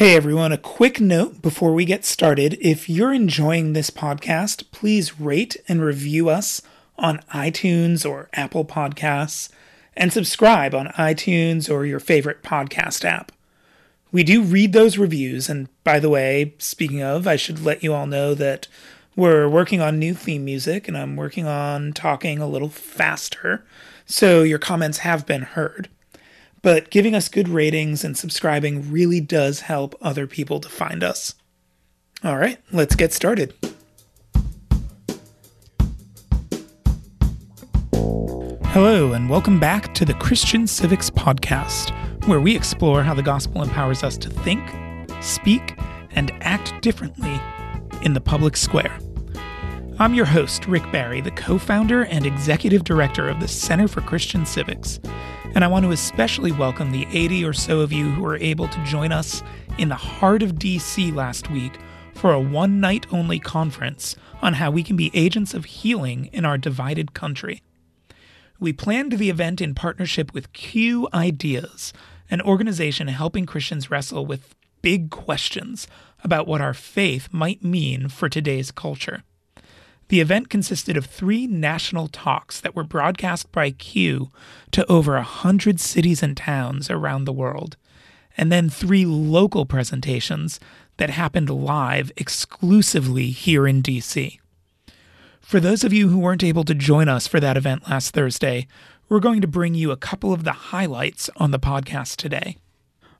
Hey everyone, a quick note before we get started. If you're enjoying this podcast, please rate and review us on iTunes or Apple Podcasts, and subscribe on iTunes or your favorite podcast app. We do read those reviews, and by the way, speaking of, I should let you all know that we're working on new theme music and I'm working on talking a little faster, so your comments have been heard but giving us good ratings and subscribing really does help other people to find us. All right, let's get started. Hello, and welcome back to the Christian Civics Podcast, where we explore how the gospel empowers us to think, speak, and act differently in the public square. I'm your host, Rick Barry, the co founder and executive director of the Center for Christian Civics and I want to especially welcome the 80 or so of you who were able to join us in the heart of DC last week for a one night only conference on how we can be agents of healing in our divided country. We planned the event in partnership with Q Ideas, an organization helping Christians wrestle with big questions about what our faith might mean for today's culture. The event consisted of three national talks that were broadcast by Q to over a hundred cities and towns around the world, and then three local presentations that happened live exclusively here in DC. For those of you who weren't able to join us for that event last Thursday, we're going to bring you a couple of the highlights on the podcast today.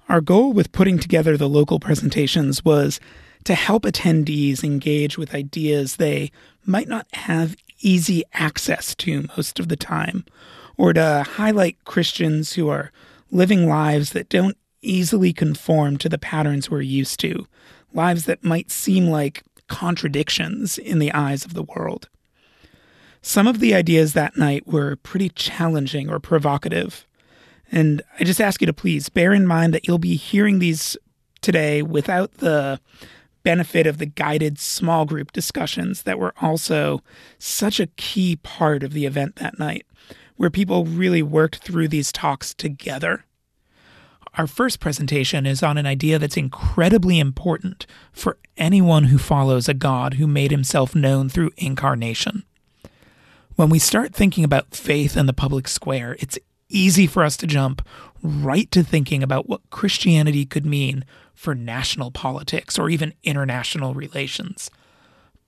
Our goal with putting together the local presentations was to help attendees engage with ideas they might not have easy access to most of the time, or to highlight Christians who are living lives that don't easily conform to the patterns we're used to, lives that might seem like contradictions in the eyes of the world. Some of the ideas that night were pretty challenging or provocative. And I just ask you to please bear in mind that you'll be hearing these today without the benefit of the guided small group discussions that were also such a key part of the event that night, where people really worked through these talks together. Our first presentation is on an idea that's incredibly important for anyone who follows a God who made himself known through incarnation. When we start thinking about faith in the public square, it's easy for us to jump right to thinking about what Christianity could mean for national politics or even international relations.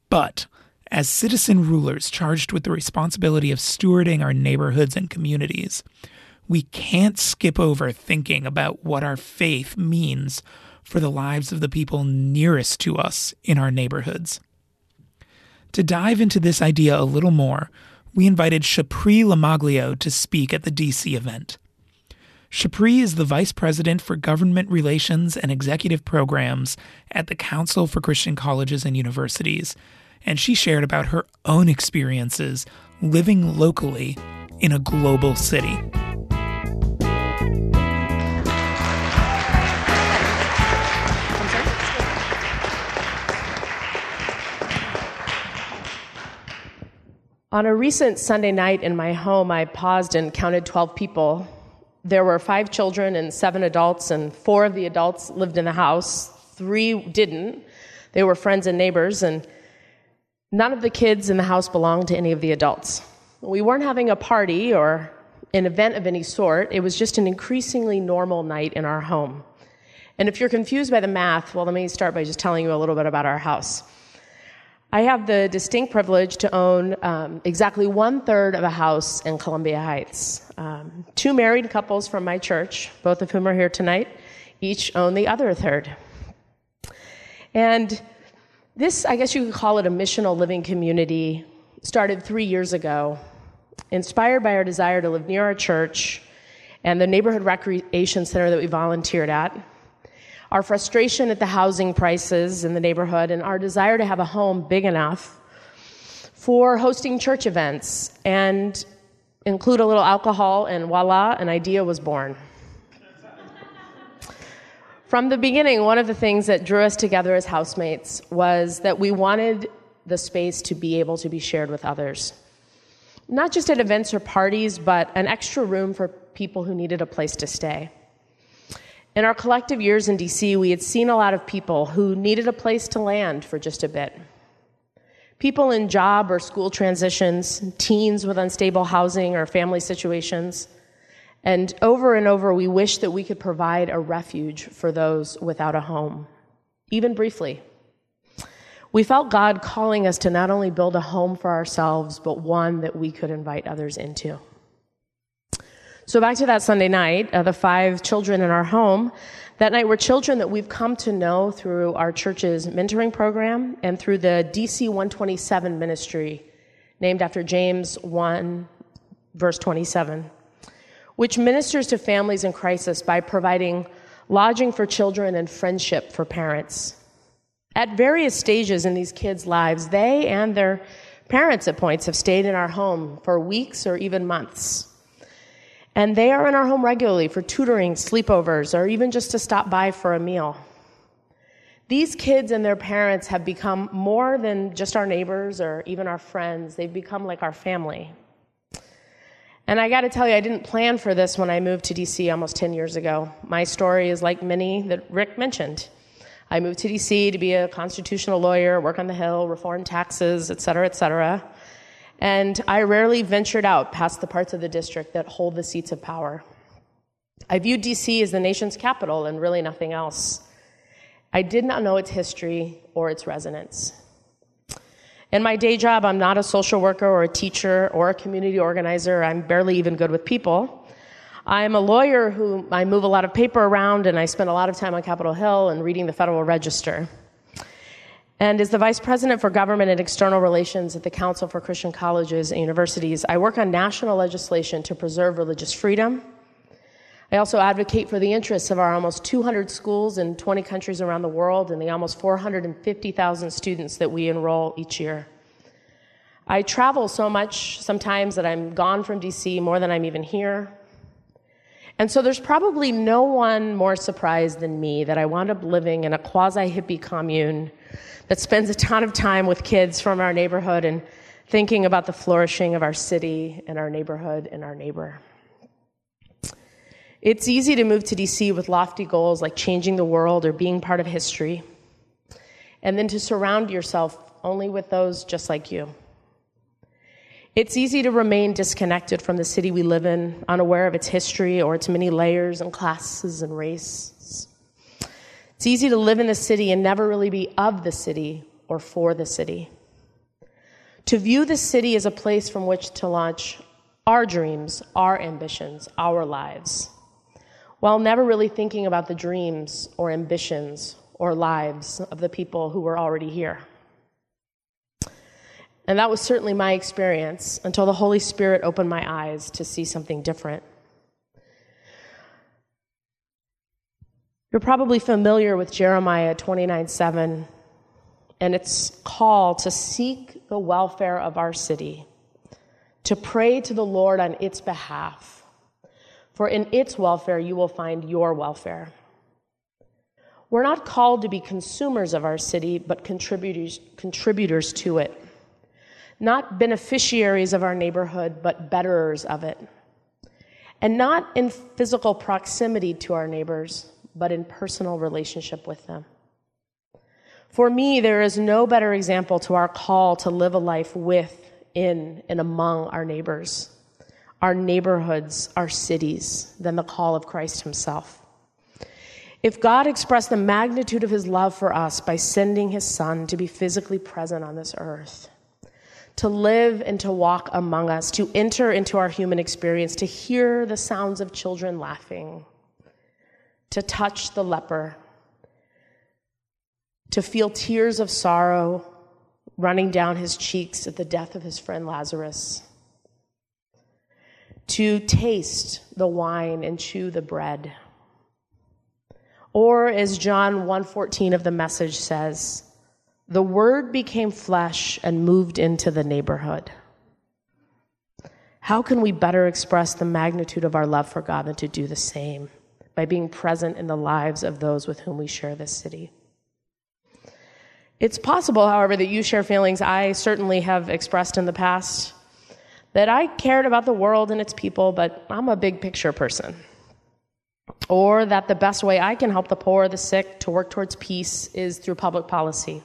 But as citizen rulers charged with the responsibility of stewarding our neighborhoods and communities, we can't skip over thinking about what our faith means for the lives of the people nearest to us in our neighborhoods. To dive into this idea a little more, we invited Shapri LoMaglio to speak at the DC event. Shapri is the Vice President for Government Relations and Executive Programs at the Council for Christian Colleges and Universities, and she shared about her own experiences living locally in a global city. On a recent Sunday night in my home, I paused and counted 12 people there were five children and seven adults, and four of the adults lived in the house. Three didn't. They were friends and neighbors, and none of the kids in the house belonged to any of the adults. We weren't having a party or an event of any sort. It was just an increasingly normal night in our home. And if you're confused by the math, well, let me start by just telling you a little bit about our house. I have the distinct privilege to own um, exactly one third of a house in Columbia Heights. Um, two married couples from my church, both of whom are here tonight, each own the other third. And this, I guess you could call it a missional living community, started three years ago, inspired by our desire to live near our church and the neighborhood recreation center that we volunteered at our frustration at the housing prices in the neighborhood, and our desire to have a home big enough for hosting church events and include a little alcohol, and voila, an idea was born. From the beginning, one of the things that drew us together as housemates was that we wanted the space to be able to be shared with others. Not just at events or parties, but an extra room for people who needed a place to stay. In our collective years in DC, we had seen a lot of people who needed a place to land for just a bit. People in job or school transitions, teens with unstable housing or family situations. And over and over, we wish that we could provide a refuge for those without a home, even briefly. We felt God calling us to not only build a home for ourselves, but one that we could invite others into. So, back to that Sunday night, uh, the five children in our home, that night were children that we've come to know through our church's mentoring program and through the DC 127 ministry, named after James 1, verse 27, which ministers to families in crisis by providing lodging for children and friendship for parents. At various stages in these kids' lives, they and their parents at points have stayed in our home for weeks or even months. And they are in our home regularly for tutoring, sleepovers, or even just to stop by for a meal. These kids and their parents have become more than just our neighbors or even our friends. They've become like our family. And I got to tell you, I didn't plan for this when I moved to DC almost 10 years ago. My story is like many that Rick mentioned. I moved to DC to be a constitutional lawyer, work on the Hill, reform taxes, et cetera, et cetera and I rarely ventured out past the parts of the district that hold the seats of power. I viewed DC as the nation's capital and really nothing else. I did not know its history or its resonance. In my day job, I'm not a social worker or a teacher or a community organizer. I'm barely even good with people. I'm a lawyer who I move a lot of paper around and I spend a lot of time on Capitol Hill and reading the Federal Register and is the Vice President for Government and External Relations at the Council for Christian Colleges and Universities. I work on national legislation to preserve religious freedom. I also advocate for the interests of our almost 200 schools in 20 countries around the world and the almost 450,000 students that we enroll each year. I travel so much sometimes that I'm gone from DC more than I'm even here. And so there's probably no one more surprised than me that I wound up living in a quasi hippie commune that spends a ton of time with kids from our neighborhood and thinking about the flourishing of our city and our neighborhood and our neighbor. It's easy to move to DC with lofty goals like changing the world or being part of history, and then to surround yourself only with those just like you. It's easy to remain disconnected from the city we live in, unaware of its history or its many layers and classes and race. It's easy to live in the city and never really be of the city or for the city. To view the city as a place from which to launch our dreams, our ambitions, our lives, while never really thinking about the dreams or ambitions or lives of the people who were already here. And that was certainly my experience until the Holy Spirit opened my eyes to see something different. You're probably familiar with Jeremiah 29 7 and its call to seek the welfare of our city, to pray to the Lord on its behalf. For in its welfare, you will find your welfare. We're not called to be consumers of our city, but contributors, contributors to it. Not beneficiaries of our neighborhood, but betterers of it. And not in physical proximity to our neighbors, but in personal relationship with them. For me, there is no better example to our call to live a life with, in, and among our neighbors, our neighborhoods, our cities, than the call of Christ Himself. If God expressed the magnitude of His love for us by sending His Son to be physically present on this earth, to live and to walk among us, to enter into our human experience, to hear the sounds of children laughing, to touch the leper, to feel tears of sorrow running down his cheeks at the death of his friend Lazarus, to taste the wine and chew the bread. Or as John 1:14 of the message says, the word became flesh and moved into the neighborhood. How can we better express the magnitude of our love for God than to do the same? By being present in the lives of those with whom we share this city. It's possible, however, that you share feelings I certainly have expressed in the past that I cared about the world and its people, but I'm a big picture person. or that the best way I can help the poor, the sick, to work towards peace is through public policy.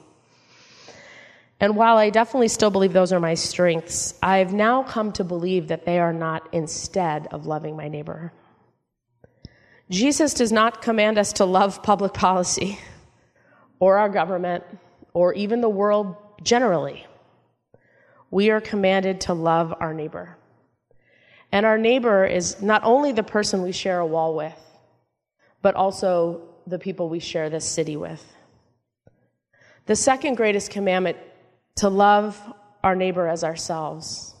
And while I definitely still believe those are my strengths, I've now come to believe that they are not instead of loving my neighbor. Jesus does not command us to love public policy or our government or even the world generally. We are commanded to love our neighbor. And our neighbor is not only the person we share a wall with, but also the people we share this city with. The second greatest commandment to love our neighbor as ourselves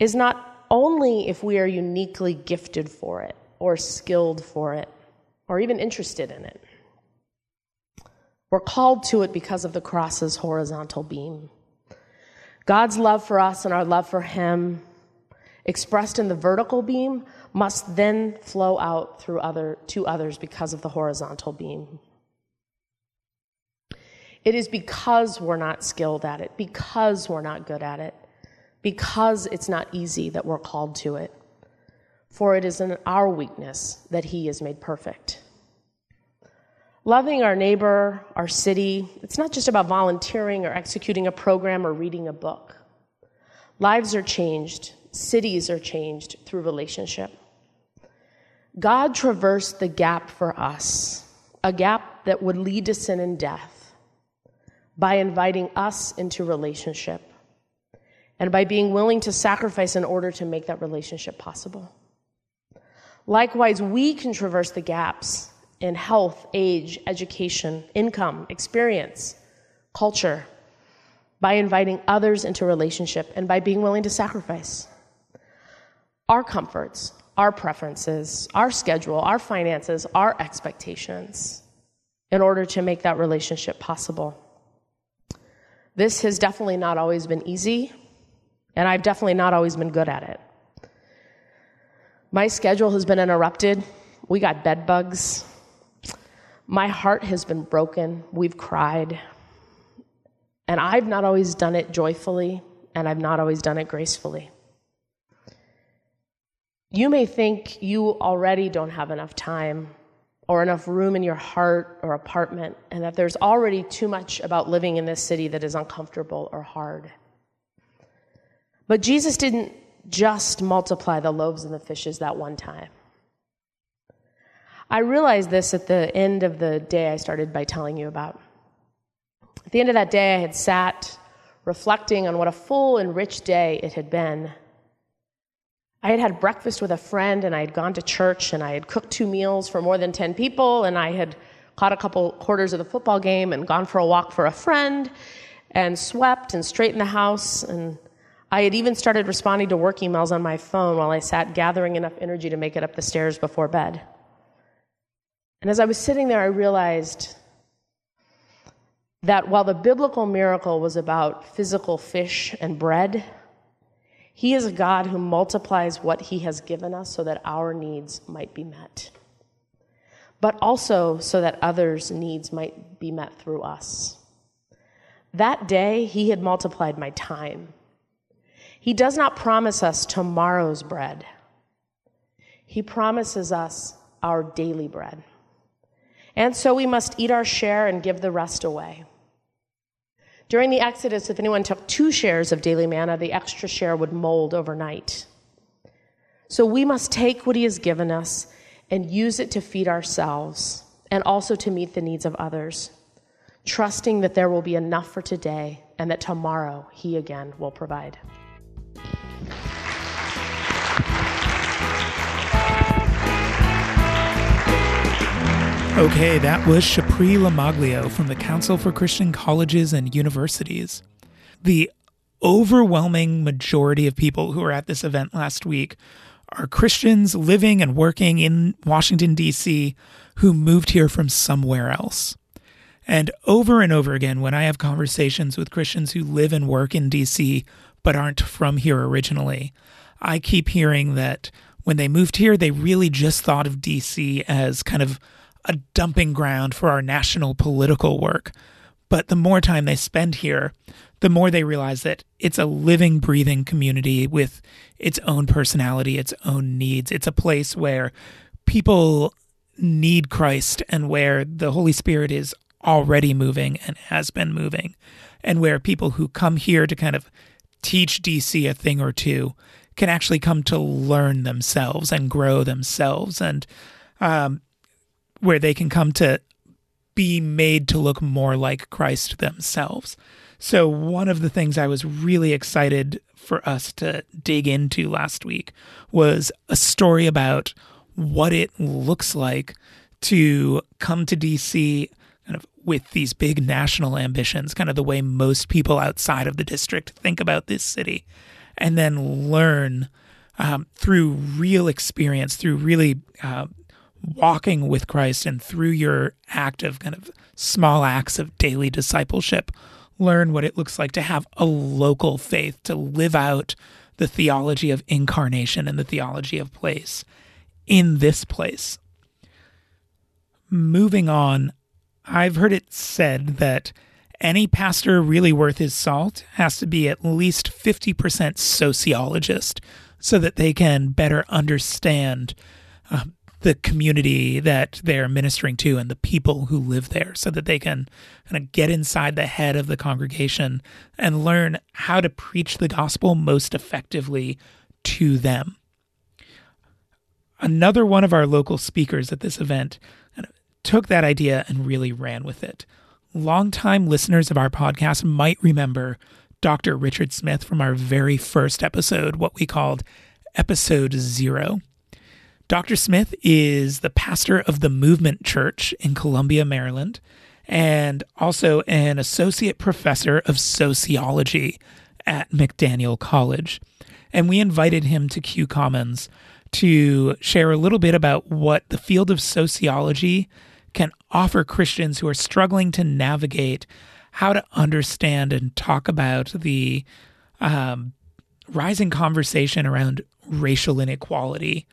is not only if we are uniquely gifted for it or skilled for it or even interested in it. We're called to it because of the cross's horizontal beam. God's love for us and our love for Him, expressed in the vertical beam, must then flow out through other, to others because of the horizontal beam. It is because we're not skilled at it, because we're not good at it, because it's not easy that we're called to it. For it is in our weakness that He is made perfect. Loving our neighbor, our city, it's not just about volunteering or executing a program or reading a book. Lives are changed, cities are changed through relationship. God traversed the gap for us, a gap that would lead to sin and death by inviting us into relationship and by being willing to sacrifice in order to make that relationship possible. Likewise, we can traverse the gaps in health, age, education, income, experience, culture by inviting others into relationship and by being willing to sacrifice our comforts, our preferences, our schedule, our finances, our expectations in order to make that relationship possible. This has definitely not always been easy, and I've definitely not always been good at it. My schedule has been interrupted. We got bed bugs. My heart has been broken. We've cried. And I've not always done it joyfully, and I've not always done it gracefully. You may think you already don't have enough time or enough room in your heart or apartment, and that there's already too much about living in this city that is uncomfortable or hard. But Jesus didn't just multiply the loaves and the fishes that one time. I realized this at the end of the day I started by telling you about. At the end of that day, I had sat reflecting on what a full and rich day it had been I had had breakfast with a friend and I had gone to church and I had cooked two meals for more than 10 people and I had caught a couple quarters of the football game and gone for a walk for a friend and swept and straightened the house and I had even started responding to work emails on my phone while I sat gathering enough energy to make it up the stairs before bed. And as I was sitting there, I realized that while the biblical miracle was about physical fish and bread, he is a God who multiplies what He has given us so that our needs might be met, but also so that others' needs might be met through us. That day, He had multiplied my time. He does not promise us tomorrow's bread, He promises us our daily bread. And so we must eat our share and give the rest away. During the Exodus, if anyone took two shares of daily manna, the extra share would mold overnight. So we must take what He has given us and use it to feed ourselves and also to meet the needs of others, trusting that there will be enough for today and that tomorrow He again will provide. Okay, that was Shapri LoMaglio from the Council for Christian Colleges and Universities. The overwhelming majority of people who were at this event last week are Christians living and working in Washington, D.C., who moved here from somewhere else. And over and over again, when I have conversations with Christians who live and work in D.C. but aren't from here originally, I keep hearing that when they moved here, they really just thought of D.C. as kind of a dumping ground for our national political work. But the more time they spend here, the more they realize that it's a living, breathing community with its own personality, its own needs. It's a place where people need Christ and where the Holy Spirit is already moving and has been moving, and where people who come here to kind of teach DC a thing or two can actually come to learn themselves and grow themselves, and um, where they can come to be made to look more like Christ themselves. So, one of the things I was really excited for us to dig into last week was a story about what it looks like to come to DC kind of with these big national ambitions, kind of the way most people outside of the district think about this city, and then learn um, through real experience, through really uh, walking with Christ, and through your act of kind of small acts of daily discipleship, learn what it looks like to have a local faith, to live out the theology of incarnation and the theology of place in this place. Moving on, I've heard it said that any pastor really worth his salt has to be at least 50% sociologist so that they can better understand uh, the community that they're ministering to and the people who live there so that they can kind of get inside the head of the congregation and learn how to preach the gospel most effectively to them. Another one of our local speakers at this event took that idea and really ran with it. Longtime listeners of our podcast might remember Dr. Richard Smith from our very first episode, what we called episode zero. Dr. Smith is the pastor of the Movement Church in Columbia, Maryland, and also an associate professor of sociology at McDaniel College. And we invited him to Q Commons to share a little bit about what the field of sociology can offer Christians who are struggling to navigate how to understand and talk about the um, rising conversation around racial inequality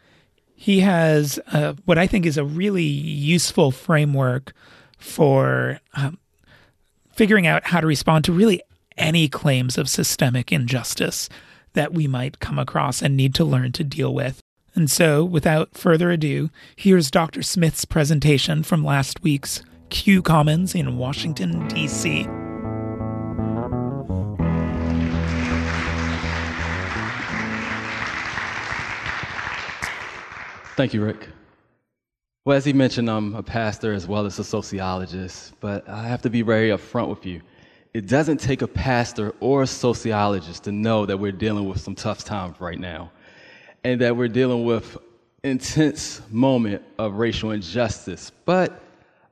he has uh, what I think is a really useful framework for um, figuring out how to respond to really any claims of systemic injustice that we might come across and need to learn to deal with. And so, without further ado, here's Dr. Smith's presentation from last week's Q Commons in Washington, D.C. Thank you, Rick. Well, as he mentioned, I'm a pastor as well as a sociologist, but I have to be very upfront with you. It doesn't take a pastor or a sociologist to know that we're dealing with some tough times right now and that we're dealing with intense moment of racial injustice. But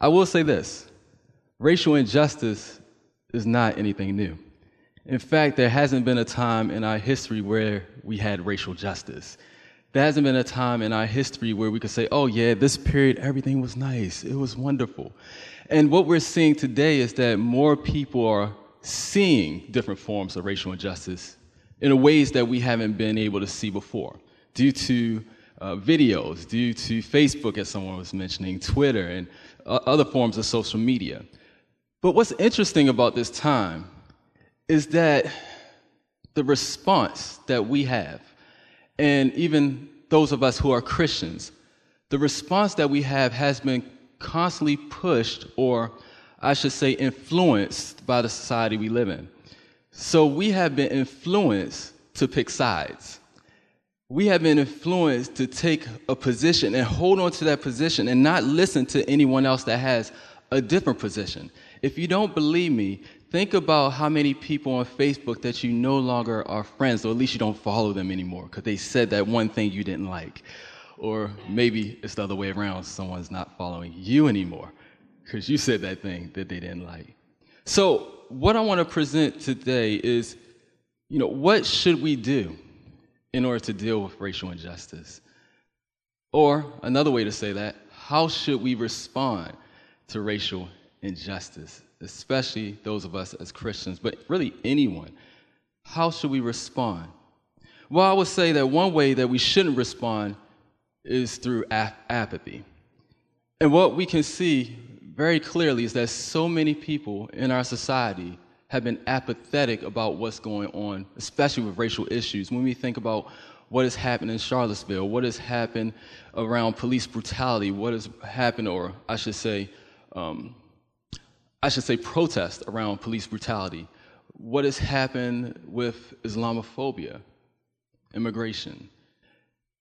I will say this, racial injustice is not anything new. In fact, there hasn't been a time in our history where we had racial justice. There hasn't been a time in our history where we could say, oh, yeah, this period, everything was nice. It was wonderful. And what we're seeing today is that more people are seeing different forms of racial injustice in ways that we haven't been able to see before due to uh, videos, due to Facebook, as someone was mentioning, Twitter, and uh, other forms of social media. But what's interesting about this time is that the response that we have and even those of us who are Christians, the response that we have has been constantly pushed, or I should say, influenced by the society we live in. So we have been influenced to pick sides. We have been influenced to take a position and hold on to that position and not listen to anyone else that has a different position. If you don't believe me, think about how many people on Facebook that you no longer are friends, or at least you don't follow them anymore because they said that one thing you didn't like. Or maybe it's the other way around, someone's not following you anymore because you said that thing that they didn't like. So, what I want to present today is you know, what should we do in order to deal with racial injustice? Or another way to say that, how should we respond to racial injustice? Especially those of us as Christians, but really anyone, how should we respond? Well, I would say that one way that we shouldn't respond is through ap- apathy. And what we can see very clearly is that so many people in our society have been apathetic about what's going on, especially with racial issues. When we think about what has happened in Charlottesville, what has happened around police brutality, what has happened, or I should say, um, I should say, protest around police brutality, what has happened with Islamophobia, immigration.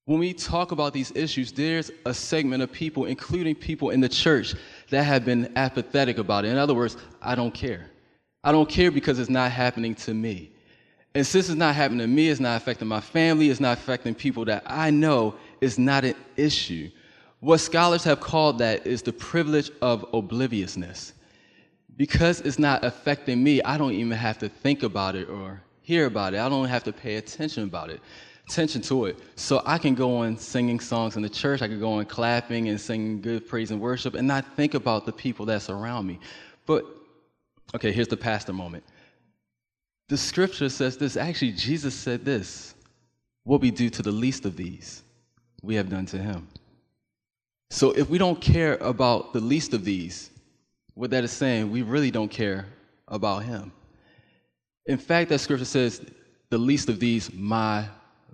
When we talk about these issues, there's a segment of people, including people in the church, that have been apathetic about it. In other words, I don't care. I don't care because it's not happening to me. And since it's not happening to me, it's not affecting my family, it's not affecting people that I know, it's not an issue. What scholars have called that is the privilege of obliviousness. Because it's not affecting me, I don't even have to think about it or hear about it. I don't have to pay attention about it, attention to it. So I can go on singing songs in the church, I can go on clapping and singing good praise and worship and not think about the people that's around me. But okay, here's the pastor moment. The scripture says this. Actually, Jesus said this What we do to the least of these, we have done to him. So if we don't care about the least of these, what that is saying, we really don't care about him. In fact, that scripture says, the least of these, my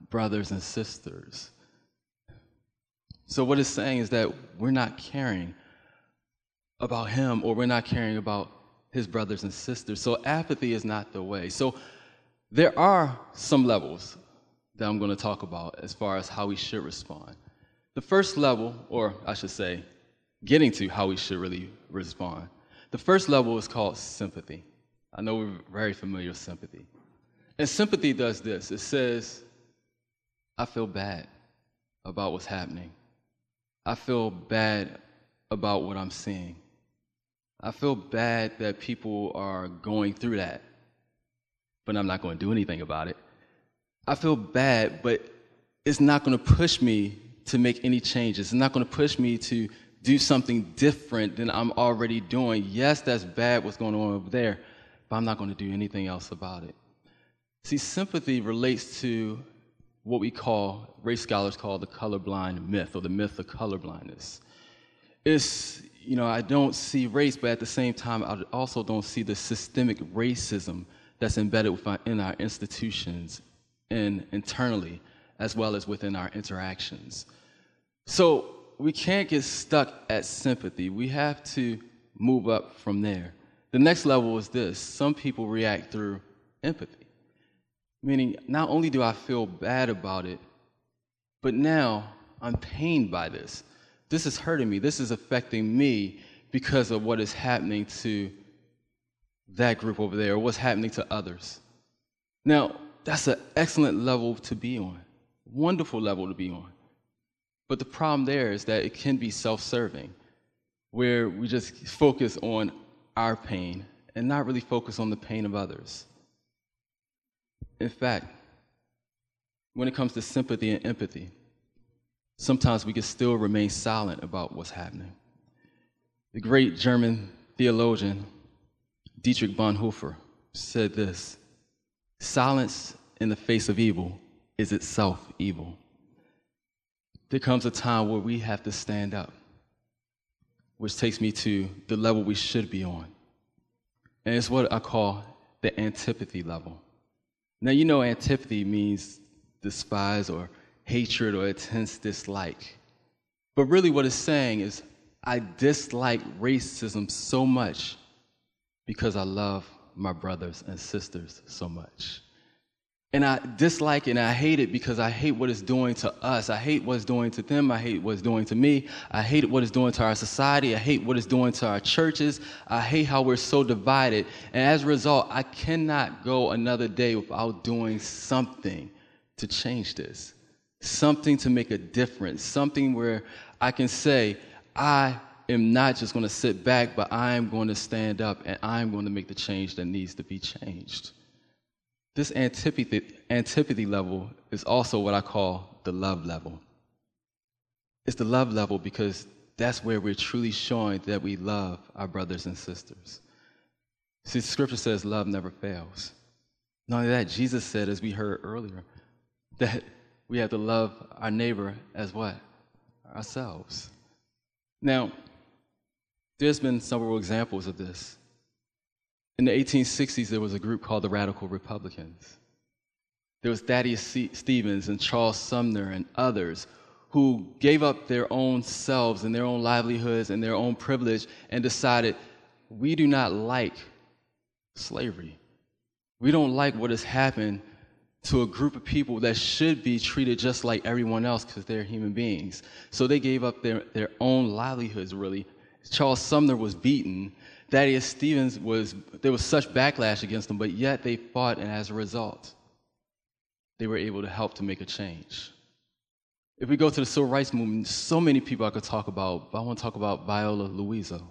brothers and sisters. So what it's saying is that we're not caring about him or we're not caring about his brothers and sisters. So apathy is not the way. So there are some levels that I'm going to talk about as far as how we should respond. The first level, or I should say, getting to how we should really respond. The first level is called sympathy. I know we're very familiar with sympathy. And sympathy does this it says, I feel bad about what's happening. I feel bad about what I'm seeing. I feel bad that people are going through that, but I'm not going to do anything about it. I feel bad, but it's not going to push me to make any changes. It's not going to push me to do something different than I'm already doing. Yes, that's bad what's going on over there, but I'm not going to do anything else about it. See, sympathy relates to what we call, race scholars call the colorblind myth or the myth of colorblindness. It's you know, I don't see race, but at the same time, I also don't see the systemic racism that's embedded within our institutions and internally, as well as within our interactions. So we can't get stuck at sympathy. We have to move up from there. The next level is this some people react through empathy, meaning not only do I feel bad about it, but now I'm pained by this. This is hurting me. This is affecting me because of what is happening to that group over there or what's happening to others. Now, that's an excellent level to be on, wonderful level to be on. But the problem there is that it can be self serving, where we just focus on our pain and not really focus on the pain of others. In fact, when it comes to sympathy and empathy, sometimes we can still remain silent about what's happening. The great German theologian Dietrich Bonhoeffer said this Silence in the face of evil is itself evil. There comes a time where we have to stand up, which takes me to the level we should be on. And it's what I call the antipathy level. Now, you know, antipathy means despise or hatred or intense dislike. But really, what it's saying is, I dislike racism so much because I love my brothers and sisters so much. And I dislike it and I hate it because I hate what it's doing to us. I hate what it's doing to them. I hate what it's doing to me. I hate what it's doing to our society. I hate what it's doing to our churches. I hate how we're so divided. And as a result, I cannot go another day without doing something to change this something to make a difference, something where I can say, I am not just going to sit back, but I am going to stand up and I'm going to make the change that needs to be changed. This antipathy, antipathy level is also what I call the love level. It's the love level because that's where we're truly showing that we love our brothers and sisters. See, scripture says love never fails. Not only that, Jesus said, as we heard earlier, that we have to love our neighbor as what? Ourselves. Now, there's been several examples of this. In the 1860s, there was a group called the Radical Republicans. There was Thaddeus C- Stevens and Charles Sumner and others who gave up their own selves and their own livelihoods and their own privilege and decided, we do not like slavery. We don't like what has happened to a group of people that should be treated just like everyone else because they're human beings. So they gave up their, their own livelihoods, really. Charles Sumner was beaten. Thaddeus Stevens was, there was such backlash against them, but yet they fought, and as a result, they were able to help to make a change. If we go to the civil rights movement, so many people I could talk about, but I want to talk about Viola Liuzzo,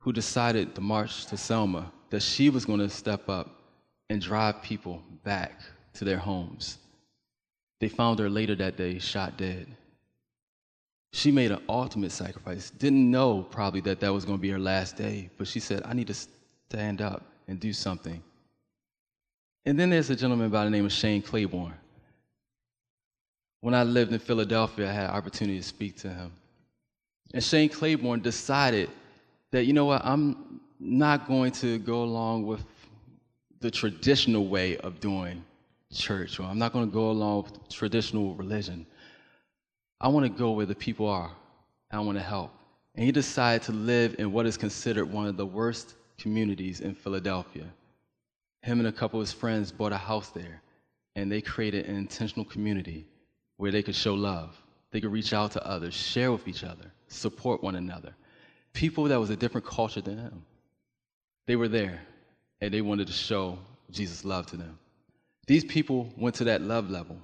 who decided to march to Selma that she was going to step up and drive people back to their homes. They found her later that day, shot dead. She made an ultimate sacrifice. Didn't know probably that that was going to be her last day, but she said, I need to stand up and do something. And then there's a gentleman by the name of Shane Claiborne. When I lived in Philadelphia, I had an opportunity to speak to him. And Shane Claiborne decided that, you know what, I'm not going to go along with the traditional way of doing church, or I'm not going to go along with traditional religion. I want to go where the people are. I want to help. And he decided to live in what is considered one of the worst communities in Philadelphia. Him and a couple of his friends bought a house there, and they created an intentional community where they could show love. They could reach out to others, share with each other, support one another. People that was a different culture than him. They were there and they wanted to show Jesus' love to them. These people went to that love level.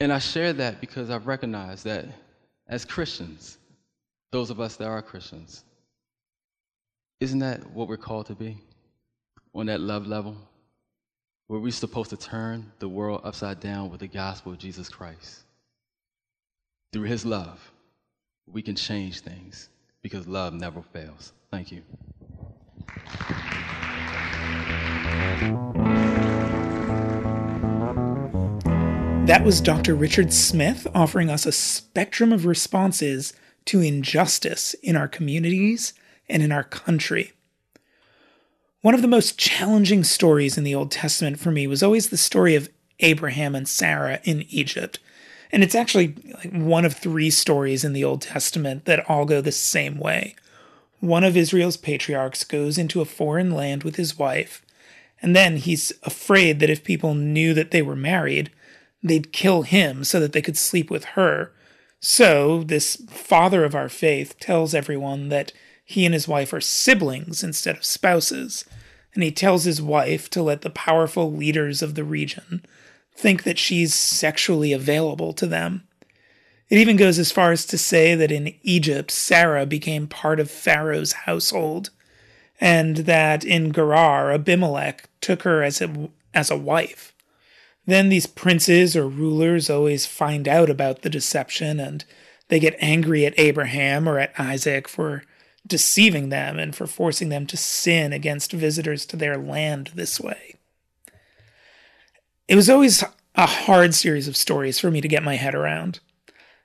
And I share that because I've recognized that as Christians, those of us that are Christians, isn't that what we're called to be? On that love level? Where we're supposed to turn the world upside down with the gospel of Jesus Christ. Through his love, we can change things because love never fails. Thank you. That was Dr. Richard Smith offering us a spectrum of responses to injustice in our communities and in our country. One of the most challenging stories in the Old Testament for me was always the story of Abraham and Sarah in Egypt. And it's actually one of three stories in the Old Testament that all go the same way. One of Israel's patriarchs goes into a foreign land with his wife, and then he's afraid that if people knew that they were married, they'd kill him so that they could sleep with her. So, this father of our faith tells everyone that he and his wife are siblings instead of spouses, and he tells his wife to let the powerful leaders of the region think that she's sexually available to them. It even goes as far as to say that in Egypt, Sarah became part of Pharaoh's household, and that in Gerar, Abimelech took her as a, as a wife. Then these princes or rulers always find out about the deception and they get angry at Abraham or at Isaac for deceiving them and for forcing them to sin against visitors to their land this way. It was always a hard series of stories for me to get my head around.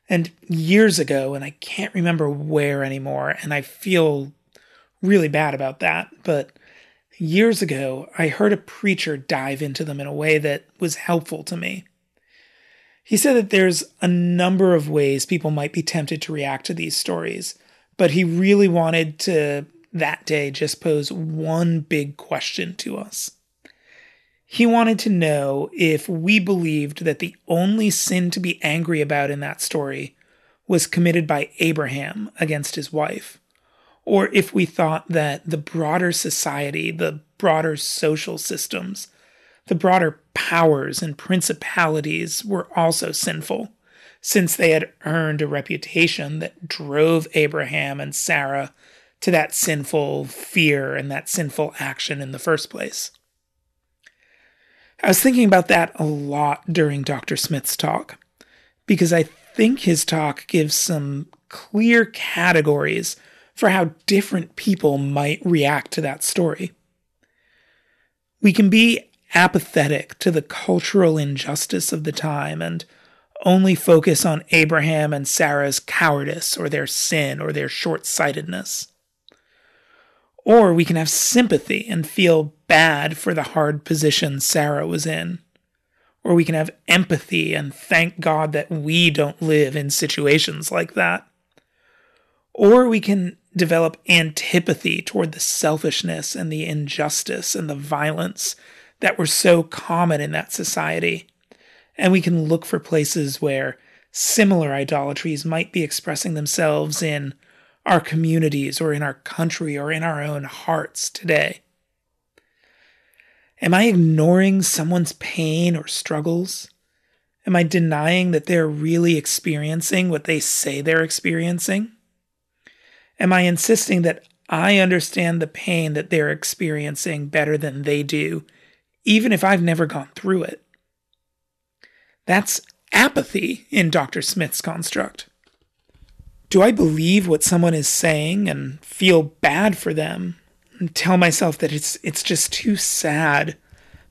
And years ago, and I can't remember where anymore, and I feel really bad about that, but Years ago, I heard a preacher dive into them in a way that was helpful to me. He said that there's a number of ways people might be tempted to react to these stories, but he really wanted to that day just pose one big question to us. He wanted to know if we believed that the only sin to be angry about in that story was committed by Abraham against his wife or if we thought that the broader society, the broader social systems, the broader powers and principalities were also sinful, since they had earned a reputation that drove Abraham and Sarah to that sinful fear and that sinful action in the first place. I was thinking about that a lot during Dr. Smith's talk, because I think his talk gives some clear categories for how different people might react to that story. We can be apathetic to the cultural injustice of the time and only focus on Abraham and Sarah's cowardice or their sin or their short sightedness. Or we can have sympathy and feel bad for the hard position Sarah was in. or we can have empathy and thank God that we don't live in situations like that. Or we can develop antipathy toward the selfishness and the injustice and the violence that were so common in that society. And we can look for places where similar idolatries might be expressing themselves in our communities or in our country or in our own hearts today. Am I ignoring someone's pain or struggles? Am I denying that they're really experiencing what they say they're experiencing? Am I insisting that I understand the pain that they're experiencing better than they do, even if I've never gone through it? That's apathy in Dr. Smith's construct. Do I believe what someone is saying and feel bad for them and tell myself that it's it's just too sad,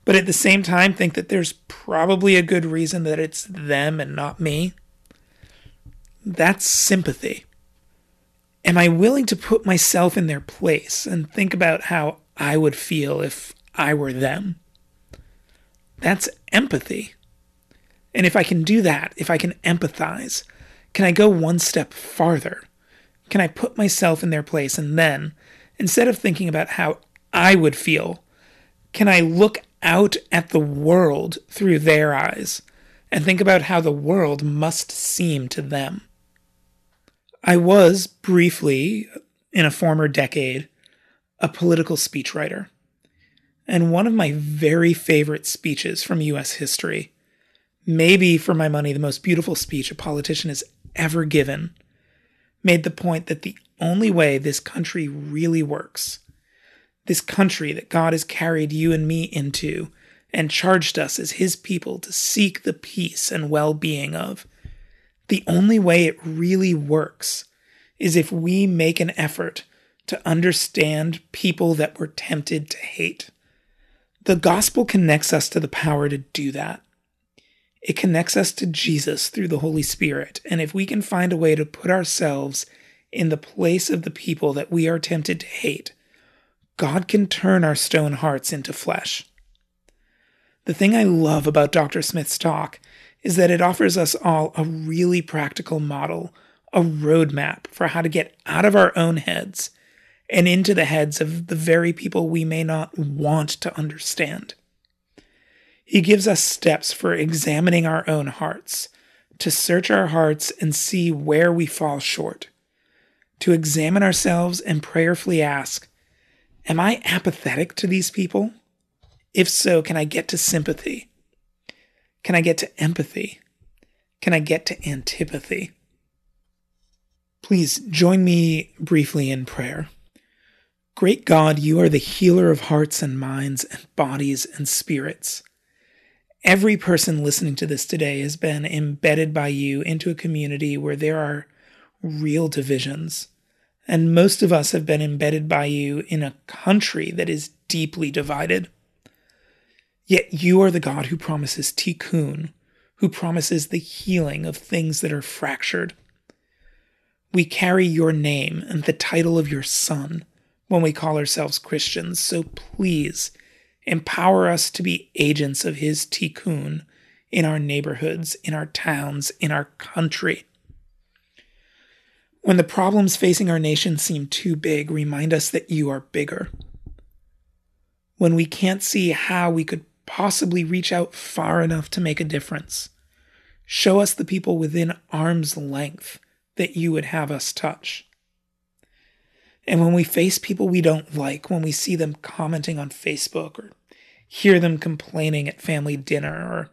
but at the same time think that there's probably a good reason that it's them and not me. That's sympathy. Am I willing to put myself in their place and think about how I would feel if I were them? That's empathy. And if I can do that, if I can empathize, can I go one step farther? Can I put myself in their place and then instead of thinking about how I would feel, can I look out at the world through their eyes and think about how the world must seem to them? I was briefly, in a former decade, a political speechwriter. And one of my very favorite speeches from US history, maybe for my money the most beautiful speech a politician has ever given, made the point that the only way this country really works, this country that God has carried you and me into and charged us as His people to seek the peace and well being of, the only way it really works is if we make an effort to understand people that we're tempted to hate. The gospel connects us to the power to do that. It connects us to Jesus through the Holy Spirit. And if we can find a way to put ourselves in the place of the people that we are tempted to hate, God can turn our stone hearts into flesh. The thing I love about Dr. Smith's talk is that it offers us all a really practical model, a roadmap for how to get out of our own heads and into the heads of the very people we may not want to understand. He gives us steps for examining our own hearts, to search our hearts and see where we fall short to examine ourselves and prayerfully ask Am I apathetic to these people? If so, can I get to sympathy? Can I get to empathy? Can I get to antipathy? Please join me briefly in prayer. Great God, you are the healer of hearts and minds and bodies and spirits. Every person listening to this today has been embedded by you into a community where there are real divisions. And most of us have been embedded by you in a country that is deeply divided. Yet you are the God who promises tikkun, who promises the healing of things that are fractured. We carry your name and the title of your Son when we call ourselves Christians, so please empower us to be agents of his tikkun in our neighborhoods, in our towns, in our country. When the problems facing our nation seem too big, remind us that you are bigger. When we can't see how we could possibly reach out far enough to make a difference, show us the people within arm's length that you would have us touch. And when we face people we don't like, when we see them commenting on Facebook or hear them complaining at family dinner, or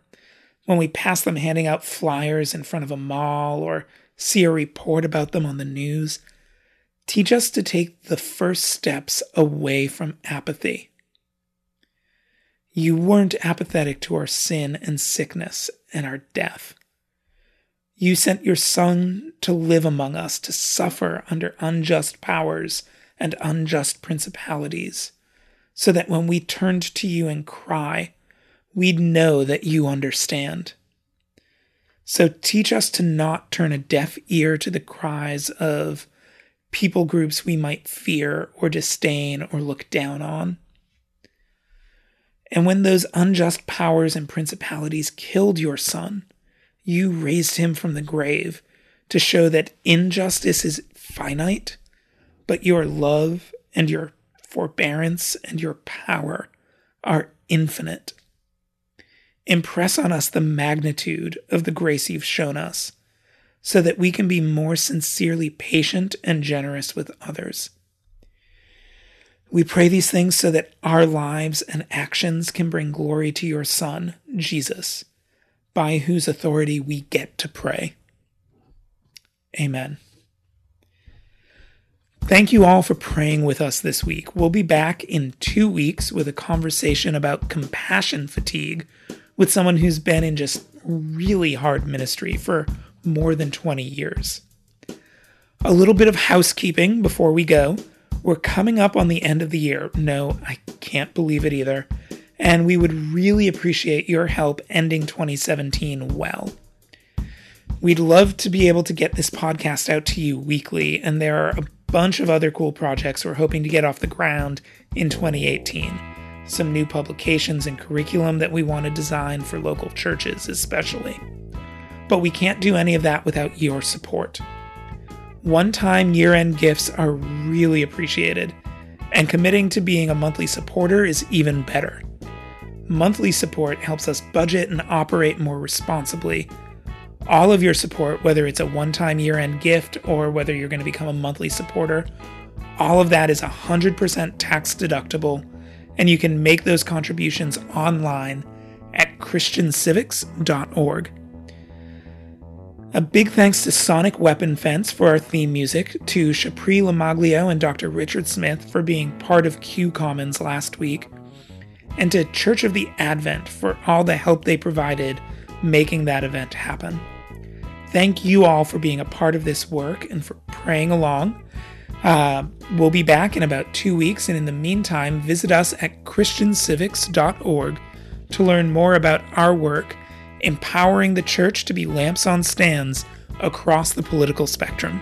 when we pass them handing out flyers in front of a mall or see a report about them on the news. Teach us to take the first steps away from apathy. You weren't apathetic to our sin and sickness and our death. You sent your Son to live among us, to suffer under unjust powers and unjust principalities, so that when we turned to you and cry, we'd know that you understand. So teach us to not turn a deaf ear to the cries of people groups we might fear or disdain or look down on. And when those unjust powers and principalities killed your son, you raised him from the grave to show that injustice is finite, but your love and your forbearance and your power are infinite. Impress on us the magnitude of the grace you've shown us, so that we can be more sincerely patient and generous with others. We pray these things so that our lives and actions can bring glory to your Son, Jesus, by whose authority we get to pray. Amen. Thank you all for praying with us this week. We'll be back in two weeks with a conversation about compassion fatigue with someone who's been in just really hard ministry for more than 20 years. A little bit of housekeeping before we go. We're coming up on the end of the year. No, I can't believe it either. And we would really appreciate your help ending 2017 well. We'd love to be able to get this podcast out to you weekly, and there are a bunch of other cool projects we're hoping to get off the ground in 2018. Some new publications and curriculum that we want to design for local churches, especially. But we can't do any of that without your support. One time year end gifts are really appreciated, and committing to being a monthly supporter is even better. Monthly support helps us budget and operate more responsibly. All of your support, whether it's a one time year end gift or whether you're going to become a monthly supporter, all of that is 100% tax deductible, and you can make those contributions online at christiancivics.org. A big thanks to Sonic Weapon Fence for our theme music, to Shapri LoMaglio and Dr. Richard Smith for being part of Q Commons last week, and to Church of the Advent for all the help they provided making that event happen. Thank you all for being a part of this work and for praying along. Uh, we'll be back in about two weeks, and in the meantime, visit us at ChristianCivics.org to learn more about our work empowering the church to be lamps on stands across the political spectrum.